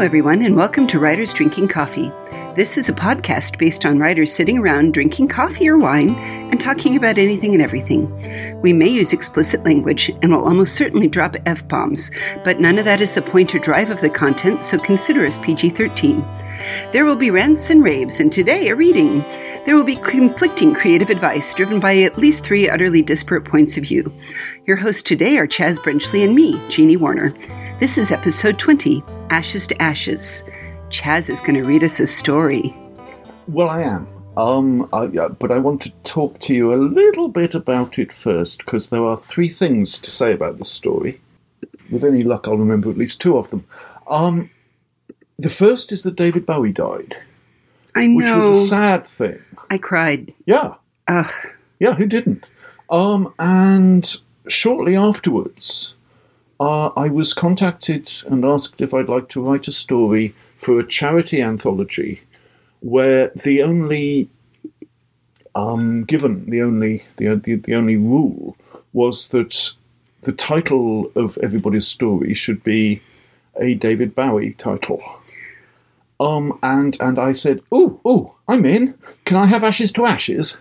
everyone, and welcome to Writers Drinking Coffee. This is a podcast based on writers sitting around drinking coffee or wine and talking about anything and everything. We may use explicit language and will almost certainly drop F bombs, but none of that is the point or drive of the content, so consider us PG 13. There will be rants and raves, and today a reading. There will be conflicting creative advice driven by at least three utterly disparate points of view. Your hosts today are Chaz Brenchley and me, Jeannie Warner. This is episode 20 Ashes to Ashes. Chaz is going to read us a story. Well, I am. Um, I, yeah, but I want to talk to you a little bit about it first because there are three things to say about this story. With any luck, I'll remember at least two of them. Um, the first is that David Bowie died, I which was a sad thing. I cried. Yeah, Ugh. yeah, who didn't? Um, and shortly afterwards, uh, I was contacted and asked if I'd like to write a story for a charity anthology where the only um, given the only the, the the only rule was that the title of everybody's story should be a David Bowie title. Um, and and I said, "Oh, oh, I'm in. Can I have Ashes to Ashes?"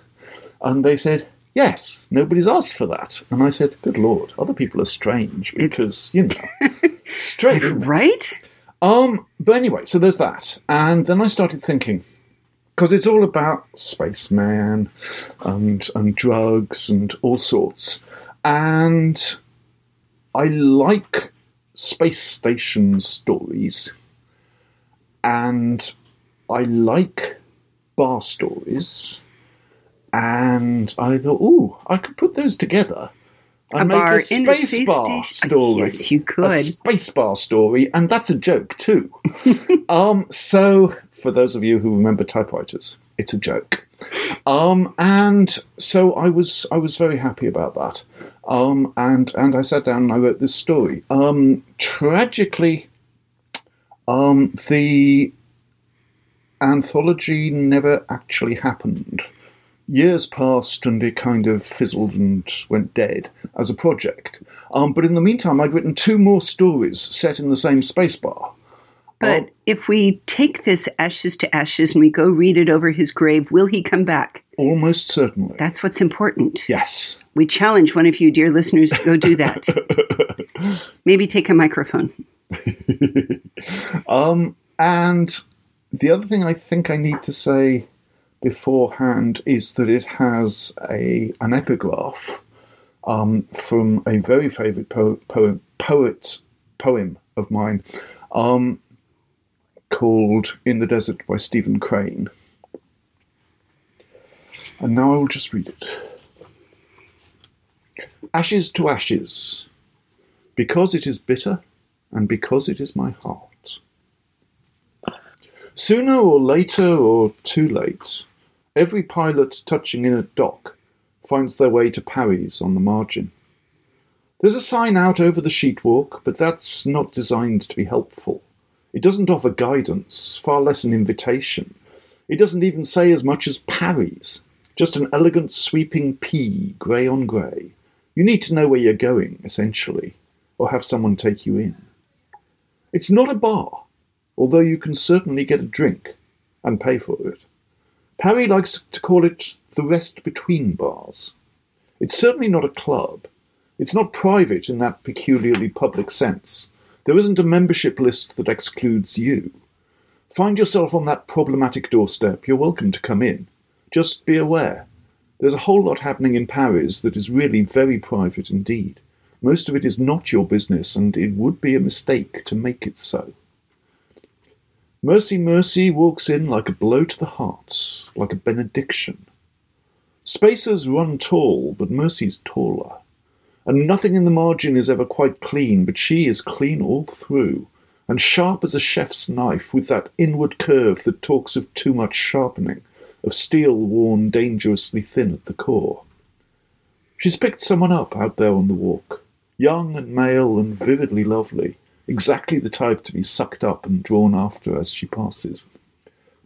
And they said, "Yes." Nobody's asked for that. And I said, "Good lord, other people are strange because you know, strange." Right? Um, but anyway, so there's that. And then I started thinking, because it's all about spaceman and and drugs and all sorts. And I like space station stories. And I like bar stories. And I thought, ooh, I could put those together. A And bar make a in a space space bar station. story. Yes, you could. A space bar story, and that's a joke too. um, so, for those of you who remember typewriters, it's a joke. Um, and so I was I was very happy about that. Um, and and I sat down and I wrote this story. Um, tragically, um, the anthology never actually happened. Years passed and it kind of fizzled and went dead as a project. Um, but in the meantime, I'd written two more stories set in the same space bar. But if we take this Ashes to Ashes and we go read it over his grave, will he come back? Almost certainly. That's what's important. yes. We challenge one of you, dear listeners, to go do that. Maybe take a microphone. Um, and the other thing I think I need to say beforehand is that it has a an epigraph um, from a very favourite po- poem, poet poem of mine um, called "In the Desert" by Stephen Crane. And now I will just read it. Ashes to ashes, because it is bitter and because it is my heart. Sooner or later, or too late, every pilot touching in at dock finds their way to Parry's on the margin. There's a sign out over the sheetwalk, but that's not designed to be helpful. It doesn't offer guidance, far less an invitation. It doesn't even say as much as Parry's, just an elegant sweeping P, grey on grey. You need to know where you're going, essentially, or have someone take you in. It's not a bar, although you can certainly get a drink and pay for it. Parry likes to call it the rest between bars. It's certainly not a club. It's not private in that peculiarly public sense. There isn't a membership list that excludes you. Find yourself on that problematic doorstep, you're welcome to come in. Just be aware. There's a whole lot happening in Parry's that is really very private indeed. Most of it is not your business, and it would be a mistake to make it so. Mercy Mercy walks in like a blow to the heart, like a benediction. Spacers run tall, but Mercy's taller. And nothing in the margin is ever quite clean, but she is clean all through, and sharp as a chef's knife, with that inward curve that talks of too much sharpening, of steel worn dangerously thin at the core. She's picked someone up out there on the walk, young and male and vividly lovely, exactly the type to be sucked up and drawn after as she passes.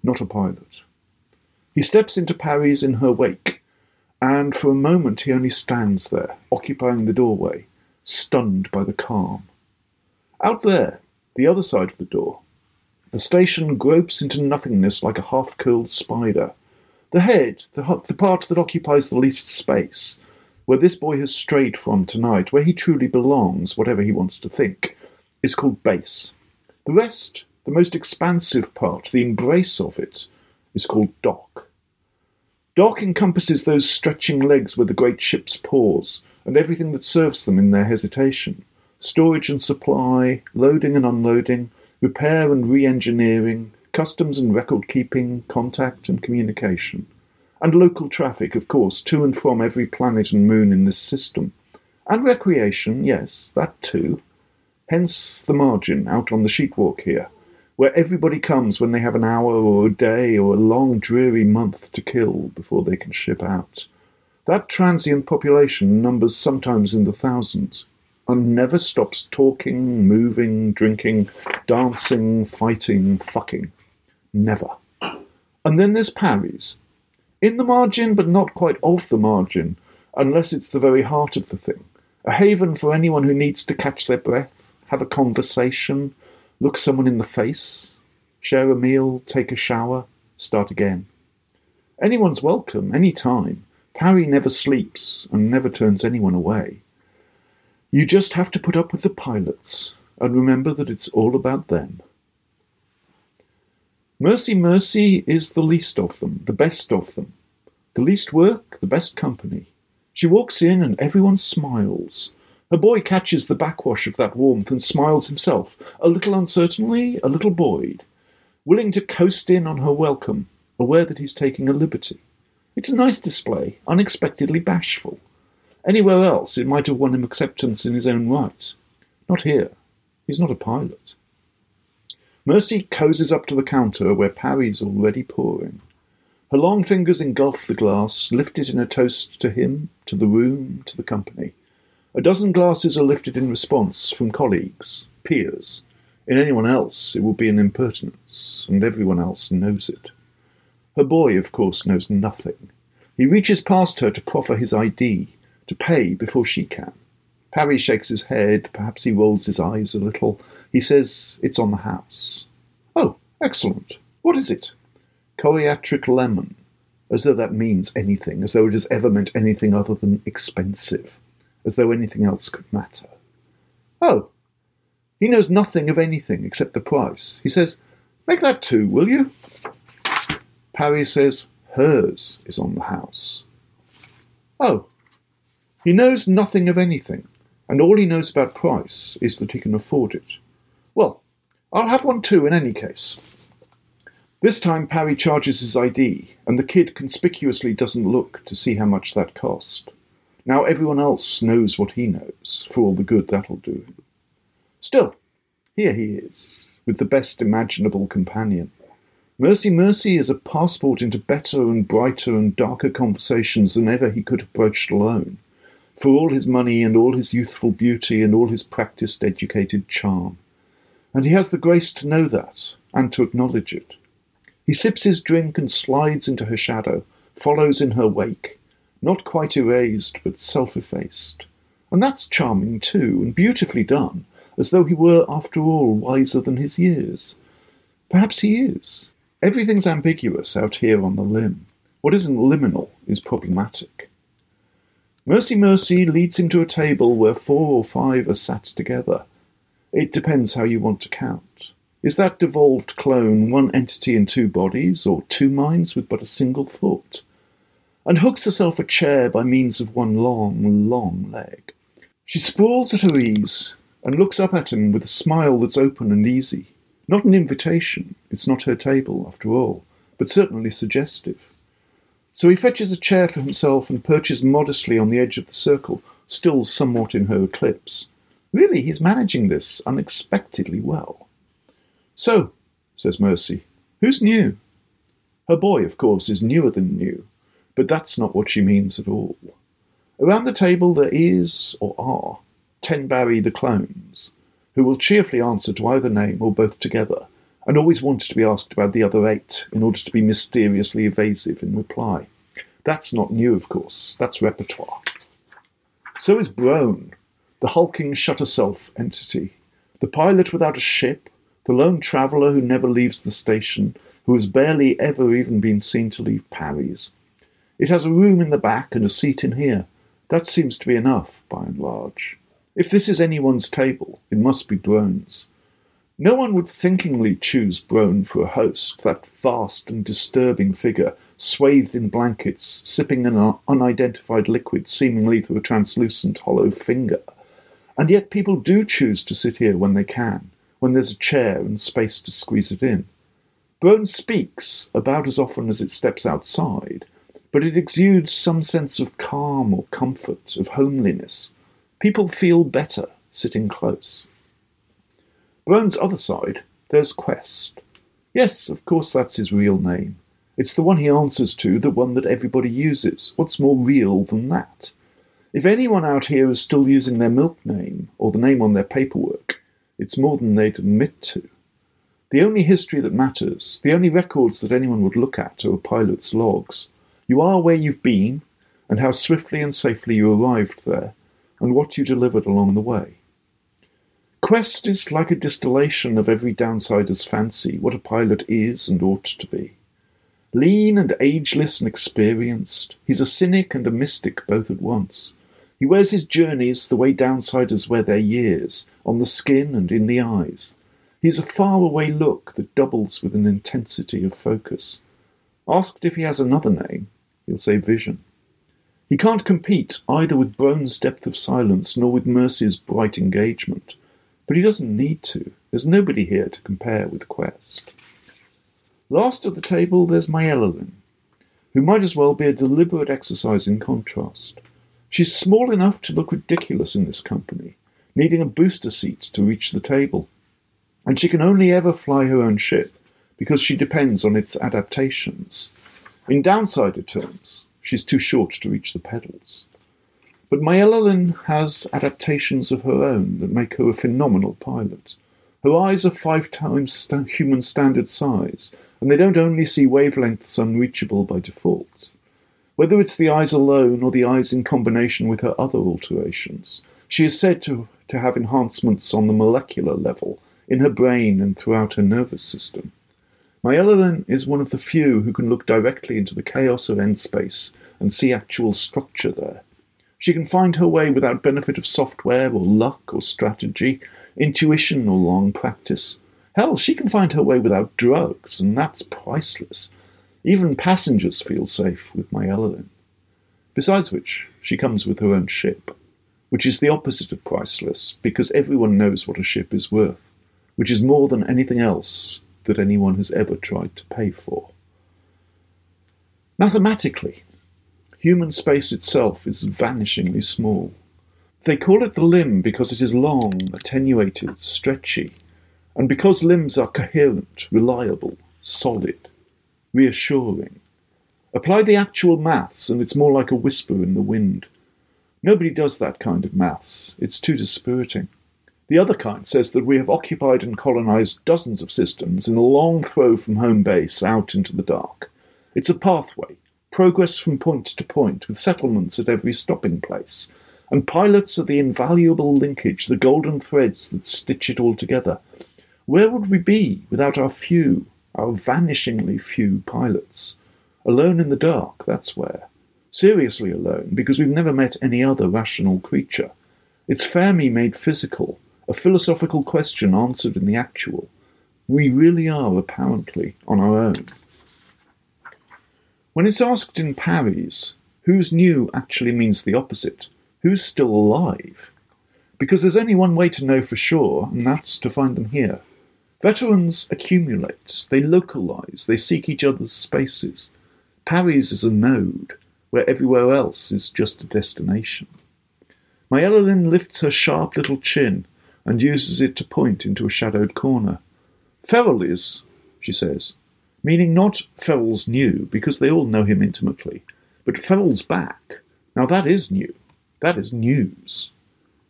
Not a pilot. He steps into Parry's in her wake, and for a moment he only stands there, occupying the doorway, stunned by the calm. Out there, the other side of the door, The station gropes into nothingness like a half curled spider. The head, the, the part that occupies the least space, where this boy has strayed from tonight, where he truly belongs, whatever he wants to think, is called base. The rest, the most expansive part, the embrace of it, is called dock. Dock encompasses those stretching legs where the great ships pause, and everything that serves them in their hesitation storage and supply, loading and unloading, repair and re engineering, customs and record keeping, contact and communication. And local traffic, of course, to and from every planet and moon in this system. And recreation, yes, that too. Hence the margin out on the sheetwalk here, where everybody comes when they have an hour or a day or a long dreary month to kill before they can ship out. That transient population numbers sometimes in the thousands and never stops talking, moving, drinking, dancing, fighting, fucking. Never. And then there's Parry's. In the margin, but not quite off the margin, unless it's the very heart of the thing. A haven for anyone who needs to catch their breath, have a conversation, look someone in the face, share a meal, take a shower, start again. Anyone's welcome, any time. Parry never sleeps and never turns anyone away. You just have to put up with the pilots and remember that it's all about them. Mercy Mercy is the least of them, the best of them. The least work, the best company. She walks in and everyone smiles. Her boy catches the backwash of that warmth and smiles himself, a little uncertainly, a little buoyed, willing to coast in on her welcome, aware that he's taking a liberty. It's a nice display, unexpectedly bashful. Anywhere else, it might have won him acceptance in his own right. Not here. He's not a pilot. Mercy cozies up to the counter where Parry's already pouring. Her long fingers engulf the glass, lift it in a toast to him, to the room, to the company. A dozen glasses are lifted in response from colleagues, peers. In anyone else, it would be an impertinence, and everyone else knows it. Her boy, of course, knows nothing. He reaches past her to proffer his ID, to pay before she can. Parry shakes his head, perhaps he rolls his eyes a little. He says it's on the house. Oh, excellent. What is it? Coriatric lemon. As though that means anything, as though it has ever meant anything other than expensive, as though anything else could matter. Oh, he knows nothing of anything except the price. He says, Make that two, will you? Parry says hers is on the house. Oh, he knows nothing of anything, and all he knows about price is that he can afford it. Well, I'll have one too in any case. This time Parry charges his ID, and the kid conspicuously doesn't look to see how much that cost. Now everyone else knows what he knows, for all the good that'll do him. Still, here he is, with the best imaginable companion. Mercy Mercy is a passport into better and brighter and darker conversations than ever he could have broached alone, for all his money and all his youthful beauty and all his practised educated charm. And he has the grace to know that, and to acknowledge it. He sips his drink and slides into her shadow, follows in her wake, not quite erased, but self effaced. And that's charming too, and beautifully done, as though he were, after all, wiser than his years. Perhaps he is. Everything's ambiguous out here on the limb. What isn't liminal is problematic. Mercy Mercy leads him to a table where four or five are sat together. It depends how you want to count. Is that devolved clone one entity in two bodies, or two minds with but a single thought? And hooks herself a chair by means of one long, long leg. She sprawls at her ease and looks up at him with a smile that's open and easy. Not an invitation, it's not her table, after all, but certainly suggestive. So he fetches a chair for himself and perches modestly on the edge of the circle, still somewhat in her eclipse. Really, he's managing this unexpectedly well. So, says Mercy, who's new? Her boy, of course, is newer than new, but that's not what she means at all. Around the table there is, or are, ten Barry the clones, who will cheerfully answer to either name or both together, and always wants to be asked about the other eight in order to be mysteriously evasive in reply. That's not new, of course, that's repertoire. So is Brone, the hulking shutter self entity, the pilot without a ship, the lone traveller who never leaves the station, who has barely ever even been seen to leave Parry's. It has a room in the back and a seat in here. That seems to be enough, by and large. If this is anyone's table, it must be Brone's. No one would thinkingly choose Brone for a host, that vast and disturbing figure, swathed in blankets, sipping an unidentified liquid seemingly through a translucent hollow finger. And yet people do choose to sit here when they can, when there's a chair and space to squeeze it in. Brone speaks about as often as it steps outside, but it exudes some sense of calm or comfort, of homeliness. People feel better sitting close. Brone's other side, there's Quest. Yes, of course that's his real name. It's the one he answers to, the one that everybody uses. What's more real than that? If anyone out here is still using their milk name, or the name on their paperwork, it's more than they'd admit to. The only history that matters, the only records that anyone would look at, are a pilot's logs. You are where you've been, and how swiftly and safely you arrived there, and what you delivered along the way. Quest is like a distillation of every downsider's fancy, what a pilot is and ought to be. Lean and ageless and experienced, he's a cynic and a mystic both at once. He wears his journeys the way downsiders wear their years, on the skin and in the eyes. He has a far-away look that doubles with an intensity of focus. Asked if he has another name, he'll say vision. He can't compete either with Brone's depth of silence nor with Mercy's bright engagement, but he doesn't need to. There's nobody here to compare with Quest. Last at the table, there's Myelolyn, who might as well be a deliberate exercise in contrast. She's small enough to look ridiculous in this company, needing a booster seat to reach the table, and she can only ever fly her own ship because she depends on its adaptations. In downsider terms, she's too short to reach the pedals. But Myelolyn has adaptations of her own that make her a phenomenal pilot. Her eyes are five times st- human standard size, and they don't only see wavelengths unreachable by default. Whether it's the eyes alone or the eyes in combination with her other alterations, she is said to, to have enhancements on the molecular level, in her brain and throughout her nervous system. Myelolyn is one of the few who can look directly into the chaos of N space and see actual structure there. She can find her way without benefit of software or luck or strategy, intuition or long practice. Hell, she can find her way without drugs, and that's priceless. Even passengers feel safe with Myelolyn. Besides which, she comes with her own ship, which is the opposite of priceless, because everyone knows what a ship is worth, which is more than anything else that anyone has ever tried to pay for. Mathematically, human space itself is vanishingly small. They call it the limb because it is long, attenuated, stretchy, and because limbs are coherent, reliable, solid, reassuring. Apply the actual maths, and it's more like a whisper in the wind. Nobody does that kind of maths. It's too dispiriting. The other kind says that we have occupied and colonized dozens of systems in a long throw from home base out into the dark. It's a pathway, progress from point to point, with settlements at every stopping place. And pilots are the invaluable linkage, the golden threads that stitch it all together. Where would we be without our few, our vanishingly few pilots? Alone in the dark, that's where. Seriously alone, because we've never met any other rational creature. It's Fermi made physical, a philosophical question answered in the actual. We really are, apparently, on our own. When it's asked in Parry's, who's new actually means the opposite. Who's still alive? Because there's only one way to know for sure, and that's to find them here. Veterans accumulate, they localize, they seek each other's spaces. Parry's is a node, where everywhere else is just a destination. Myelolyn lifts her sharp little chin and uses it to point into a shadowed corner. Ferrell is, she says, meaning not Ferrell's new, because they all know him intimately, but Ferrell's back. Now that is new. That is news.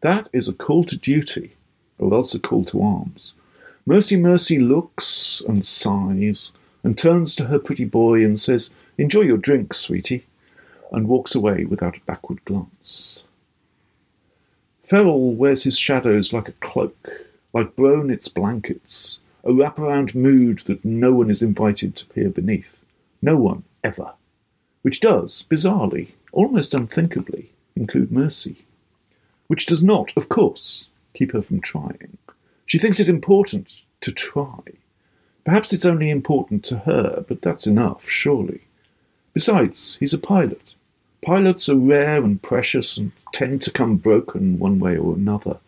That is a call to duty, or else a call to arms. Mercy Mercy looks and sighs and turns to her pretty boy and says, Enjoy your drink, sweetie, and walks away without a backward glance. Ferrell wears his shadows like a cloak, like Brone its blankets, a wraparound mood that no one is invited to peer beneath. No one, ever. Which does, bizarrely, almost unthinkably, include mercy. Which does not, of course, keep her from trying. She thinks it important to try. Perhaps it's only important to her, but that's enough, surely. Besides, he's a pilot. Pilots are rare and precious and tend to come broken one way or another.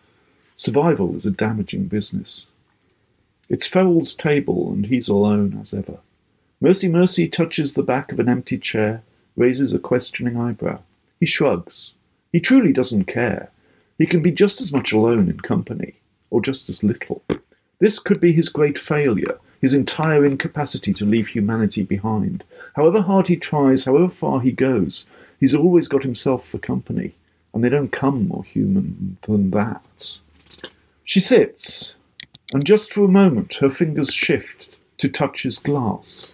Survival is a damaging business. It's Ferrell's table, and he's alone as ever. Mercy Mercy touches the back of an empty chair, raises a questioning eyebrow. He shrugs. He truly doesn't care. He can be just as much alone in company, or just as little. This could be his great failure, his entire incapacity to leave humanity behind. However hard he tries, however far he goes, he's always got himself for company, and they don't come more human than that. She sits, and just for a moment her fingers shift to touch his glass.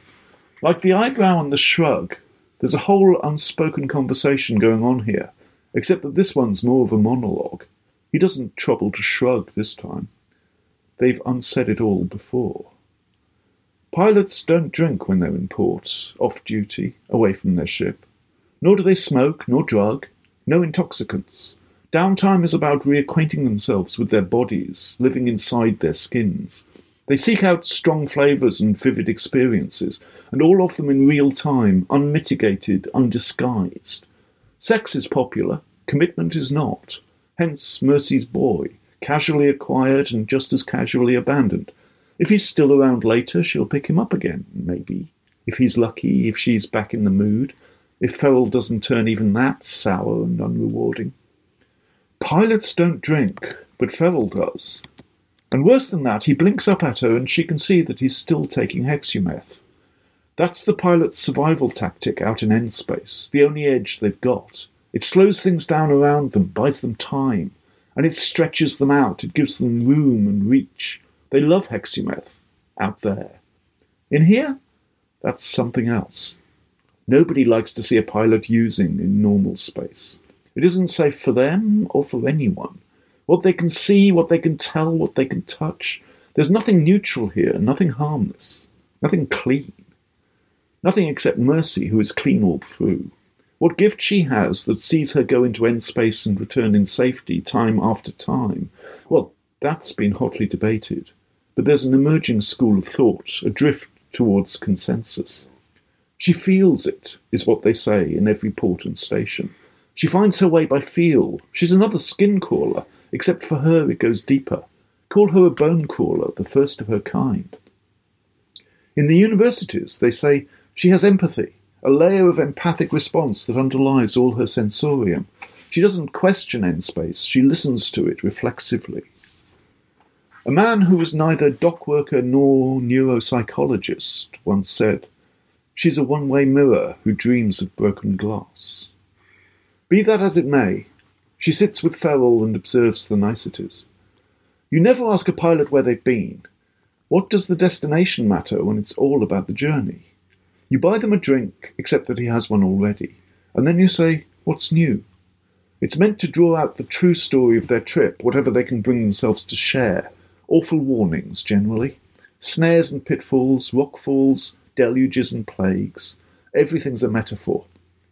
Like the eyebrow and the shrug, there's a whole unspoken conversation going on here, except that this one's more of a monologue. He doesn't trouble to shrug this time. They've unsaid it all before. Pilots don't drink when they're in port, off duty, away from their ship. Nor do they smoke, nor drug, no intoxicants. Downtime is about reacquainting themselves with their bodies, living inside their skins. They seek out strong flavours and vivid experiences, and all of them in real time, unmitigated, undisguised. Sex is popular, commitment is not. Hence Mercy's boy, casually acquired and just as casually abandoned. If he's still around later, she'll pick him up again, maybe. If he's lucky, if she's back in the mood, if Ferrell doesn't turn even that sour and unrewarding. Pilots don't drink, but Ferrell does. And worse than that, he blinks up at her and she can see that he's still taking hexumeth. That's the pilot's survival tactic out in N space, the only edge they've got. It slows things down around them, buys them time, and it stretches them out, it gives them room and reach. They love hexumeth out there. In here, that's something else. Nobody likes to see a pilot using in normal space. It isn't safe for them or for anyone. What they can see, what they can tell, what they can touch. There's nothing neutral here, nothing harmless, nothing clean. Nothing except Mercy, who is clean all through. What gift she has that sees her go into N space and return in safety time after time? Well, that's been hotly debated. But there's an emerging school of thought, a drift towards consensus. She feels it, is what they say in every port and station. She finds her way by feel. She's another skin crawler, except for her it goes deeper. Call her a bone crawler, the first of her kind. In the universities, they say she has empathy, a layer of empathic response that underlies all her sensorium. She doesn't question N space, she listens to it reflexively. A man who was neither dock worker nor neuropsychologist once said, She's a one way mirror who dreams of broken glass. Be that as it may, she sits with Ferrell and observes the niceties. You never ask a pilot where they've been. What does the destination matter when it's all about the journey? You buy them a drink, except that he has one already, and then you say, What's new? It's meant to draw out the true story of their trip, whatever they can bring themselves to share. Awful warnings, generally. Snares and pitfalls, rockfalls, deluges and plagues. Everything's a metaphor.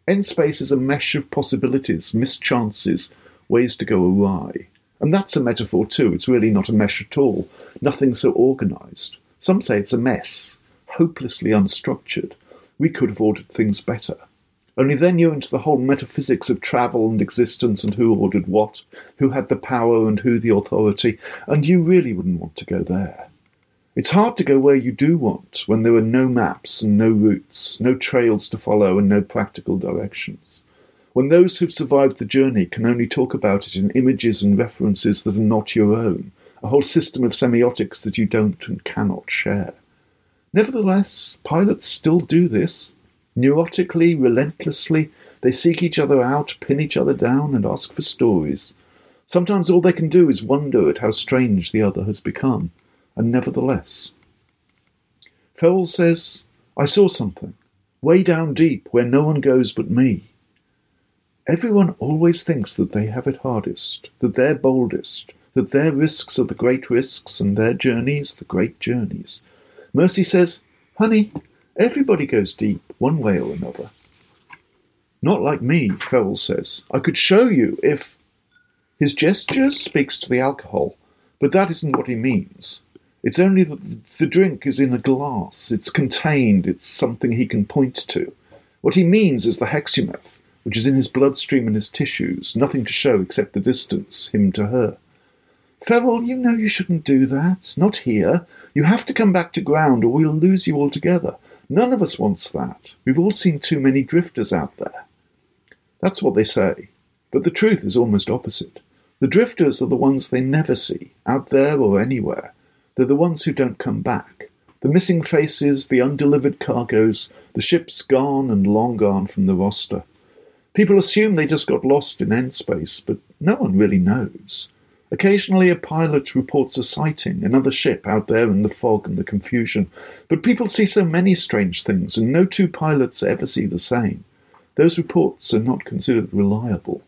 N space is a mesh of possibilities, mischances, ways to go awry. And that's a metaphor too. It's really not a mesh at all. Nothing so organised. Some say it's a mess, hopelessly unstructured we could have ordered things better. Only then you're into the whole metaphysics of travel and existence and who ordered what, who had the power and who the authority, and you really wouldn't want to go there. It's hard to go where you do want when there are no maps and no routes, no trails to follow and no practical directions. When those who've survived the journey can only talk about it in images and references that are not your own, a whole system of semiotics that you don't and cannot share. Nevertheless, pilots still do this. Neurotically, relentlessly, they seek each other out, pin each other down, and ask for stories. Sometimes all they can do is wonder at how strange the other has become, and nevertheless. Ferrell says, I saw something, way down deep, where no one goes but me. Everyone always thinks that they have it hardest, that they're boldest, that their risks are the great risks and their journeys the great journeys. Mercy says, Honey, everybody goes deep, one way or another. Not like me, Ferrell says. I could show you if. His gesture speaks to the alcohol, but that isn't what he means. It's only that the drink is in a glass, it's contained, it's something he can point to. What he means is the hexumeth, which is in his bloodstream and his tissues, nothing to show except the distance, him to her. Ferrell, you know you shouldn't do that. Not here. You have to come back to ground, or we'll lose you altogether. None of us wants that. We've all seen too many drifters out there. That's what they say. But the truth is almost opposite. The drifters are the ones they never see, out there or anywhere. They're the ones who don't come back. The missing faces, the undelivered cargoes, the ships gone and long gone from the roster. People assume they just got lost in N space, but no one really knows. Occasionally, a pilot reports a sighting, another ship out there in the fog and the confusion. But people see so many strange things, and no two pilots ever see the same. Those reports are not considered reliable.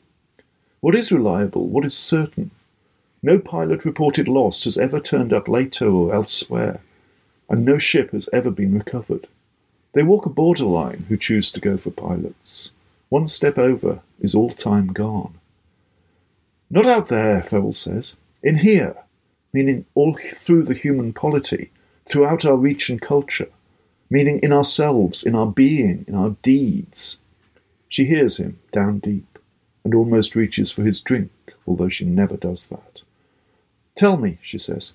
What is reliable? What is certain? No pilot reported lost has ever turned up later or elsewhere, and no ship has ever been recovered. They walk a borderline who choose to go for pilots. One step over is all time gone. Not out there, Ferrell says. In here, meaning all through the human polity, throughout our reach and culture, meaning in ourselves, in our being, in our deeds. She hears him down deep, and almost reaches for his drink, although she never does that. Tell me, she says.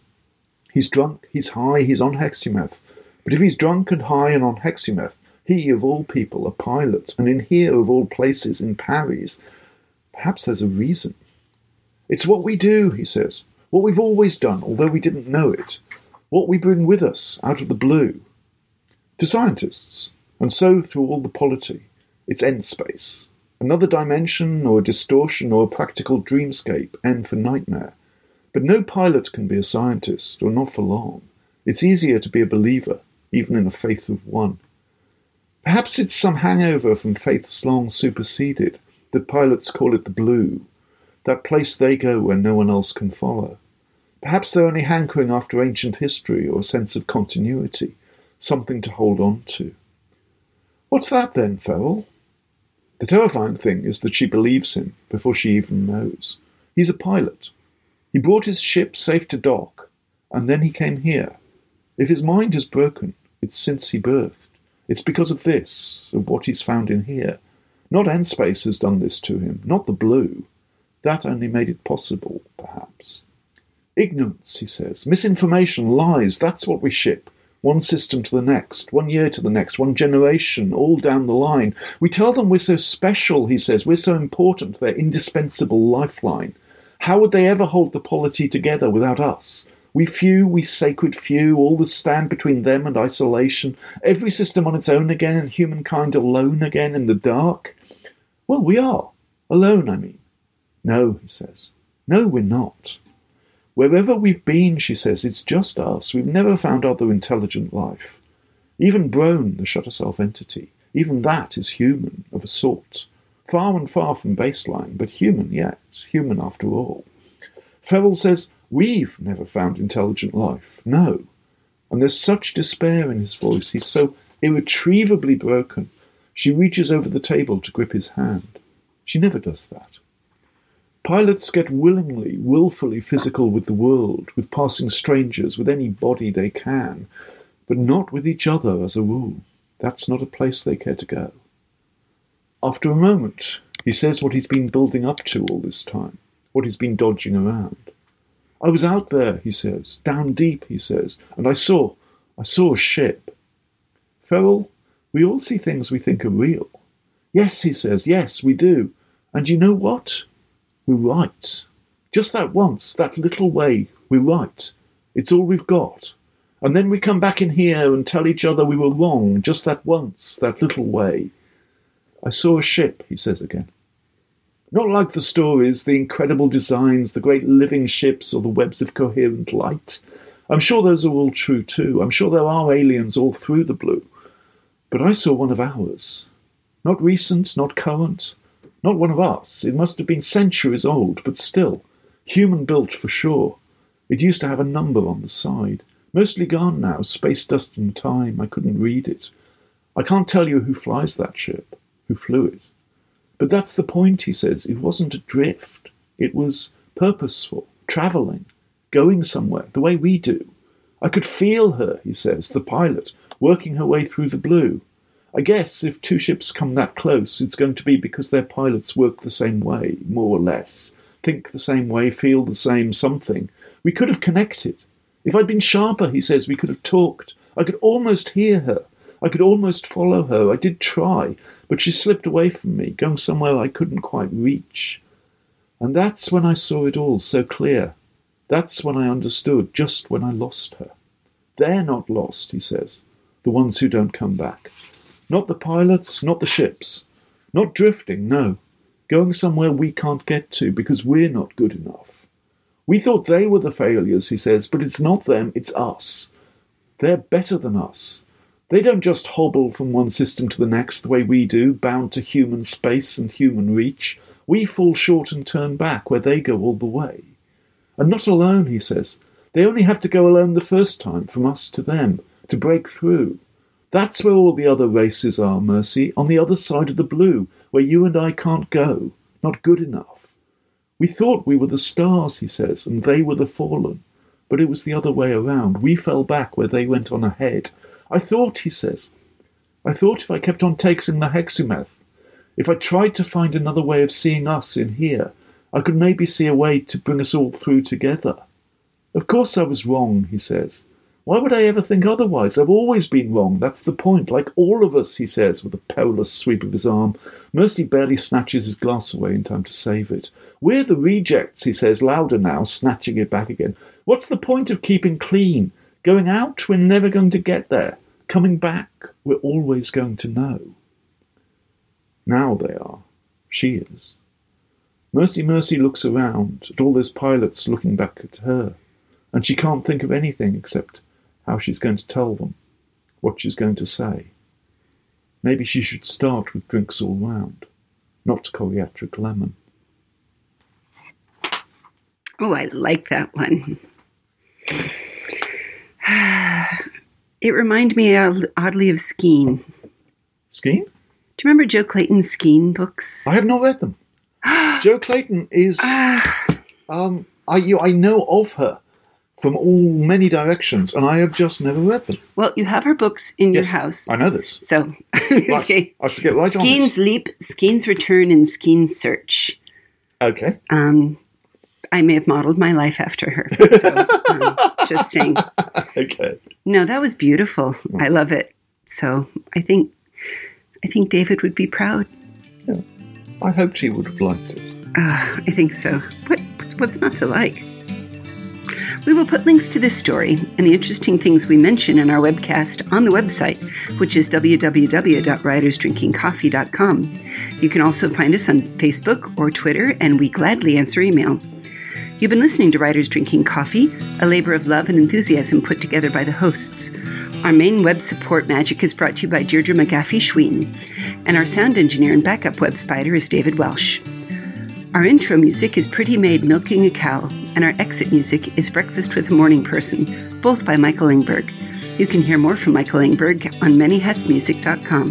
He's drunk, he's high, he's on hexumeth. But if he's drunk and high and on hexumeth, he, of all people, a pilot, and in here, of all places, in Parry's, perhaps there's a reason. It's what we do, he says, what we've always done, although we didn't know it, what we bring with us out of the blue. To scientists, and so through all the polity, it's N space. Another dimension, or a distortion, or a practical dreamscape, N for nightmare. But no pilot can be a scientist, or not for long. It's easier to be a believer, even in a faith of one. Perhaps it's some hangover from faiths long superseded, that pilots call it the blue, that place they go where no one else can follow. Perhaps they're only hankering after ancient history or a sense of continuity, something to hold on to. What's that then, Ferrell? The terrifying thing is that she believes him before she even knows. He's a pilot. He brought his ship safe to dock, and then he came here. If his mind is broken, it's since he birthed. It's because of this, of what he's found in here. Not N-Space has done this to him, not the blue. That only made it possible, perhaps. Ignorance, he says, misinformation, lies, that's what we ship one system to the next, one year to the next, one generation, all down the line. We tell them we're so special, he says, we're so important, they're indispensable lifeline. How would they ever hold the polity together without us? We few, we sacred few, all the stand between them and isolation, every system on its own again, and humankind alone again in the dark? Well, we are. Alone, I mean. No, he says. No, we're not. Wherever we've been, she says, it's just us. We've never found other intelligent life. Even Brone, the Shutter Self entity, even that is human, of a sort. Far and far from baseline, but human yet, human after all. Ferrell says, We've never found intelligent life. No. And there's such despair in his voice. He's so irretrievably broken. She reaches over the table to grip his hand. She never does that. Pilots get willingly, wilfully physical with the world, with passing strangers, with any body they can, but not with each other as a rule. That's not a place they care to go. After a moment, he says what he's been building up to all this time, what he's been dodging around. I was out there, he says, down deep, he says, and I saw, I saw a ship. Ferrell, we all see things we think are real. Yes, he says, yes, we do. And you know what? We're right. Just that once, that little way, we're right. It's all we've got. And then we come back in here and tell each other we were wrong, just that once, that little way. I saw a ship, he says again. Not like the stories, the incredible designs, the great living ships, or the webs of coherent light. I'm sure those are all true too. I'm sure there are aliens all through the blue. But I saw one of ours. Not recent, not current, not one of us. It must have been centuries old, but still. Human built for sure. It used to have a number on the side. Mostly gone now, space dust and time. I couldn't read it. I can't tell you who flies that ship, who flew it. But that's the point, he says. It wasn't adrift. It was purposeful, travelling, going somewhere, the way we do. I could feel her, he says, the pilot, working her way through the blue. I guess if two ships come that close, it's going to be because their pilots work the same way, more or less, think the same way, feel the same something. We could have connected. If I'd been sharper, he says, we could have talked. I could almost hear her. I could almost follow her. I did try, but she slipped away from me, going somewhere I couldn't quite reach. And that's when I saw it all so clear. That's when I understood, just when I lost her. They're not lost, he says, the ones who don't come back. Not the pilots, not the ships. Not drifting, no. Going somewhere we can't get to because we're not good enough. We thought they were the failures, he says, but it's not them, it's us. They're better than us. They don't just hobble from one system to the next the way we do, bound to human space and human reach. We fall short and turn back where they go all the way. And not alone, he says. They only have to go alone the first time, from us to them, to break through. That's where all the other races are, Mercy, on the other side of the blue, where you and I can't go, not good enough. We thought we were the stars, he says, and they were the fallen. But it was the other way around. We fell back where they went on ahead. I thought, he says, I thought if I kept on taking the hexameth, if I tried to find another way of seeing us in here, I could maybe see a way to bring us all through together. Of course I was wrong, he says. Why would I ever think otherwise? I've always been wrong. That's the point. Like all of us, he says, with a powerless sweep of his arm. Mercy barely snatches his glass away in time to save it. We're the rejects, he says, louder now, snatching it back again. What's the point of keeping clean? Going out, we're never going to get there. Coming back, we're always going to know. Now they are. She is. Mercy Mercy looks around at all those pilots looking back at her, and she can't think of anything except how she's going to tell them, what she's going to say. Maybe she should start with drinks all round, not coriatric lemon. Oh, I like that one. it reminded me oddly of Skeen. Skeen? Do you remember Jo Clayton's Skeen books? I have not read them. Jo Clayton is. um, I you, I know of her from all many directions, and I have just never read them. Well, you have her books in Yes, your house. I know this. So, Right, okay. I should get right on Skeen's Leap, Skeen's Return, and Skeen's Search. Okay. Um, I may have modeled my life after her. So, um, just saying. Okay. No, that was beautiful. I love it. So I think, I think David would be proud. I hoped she would have liked it. Uh, I think so. What, what's not to like? We will put links to this story and the interesting things we mention in our webcast on the website, which is www.writersdrinkingcoffee.com. You can also find us on Facebook or Twitter, and we gladly answer email. You've been listening to Writers Drinking Coffee, a labor of love and enthusiasm put together by the hosts. Our main web support magic is brought to you by Deirdre McGaffey Schween, and our sound engineer and backup web spider is David Welsh. Our intro music is Pretty Maid Milking a Cow, and our exit music is Breakfast with a Morning Person, both by Michael Ingberg. You can hear more from Michael Ingberg on manyhatsmusic.com.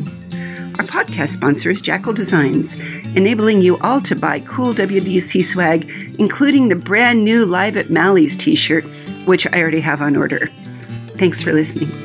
Our podcast sponsor is Jackal Designs, enabling you all to buy cool WDC swag, including the brand new Live at Mally's t shirt, which I already have on order. Thanks for listening.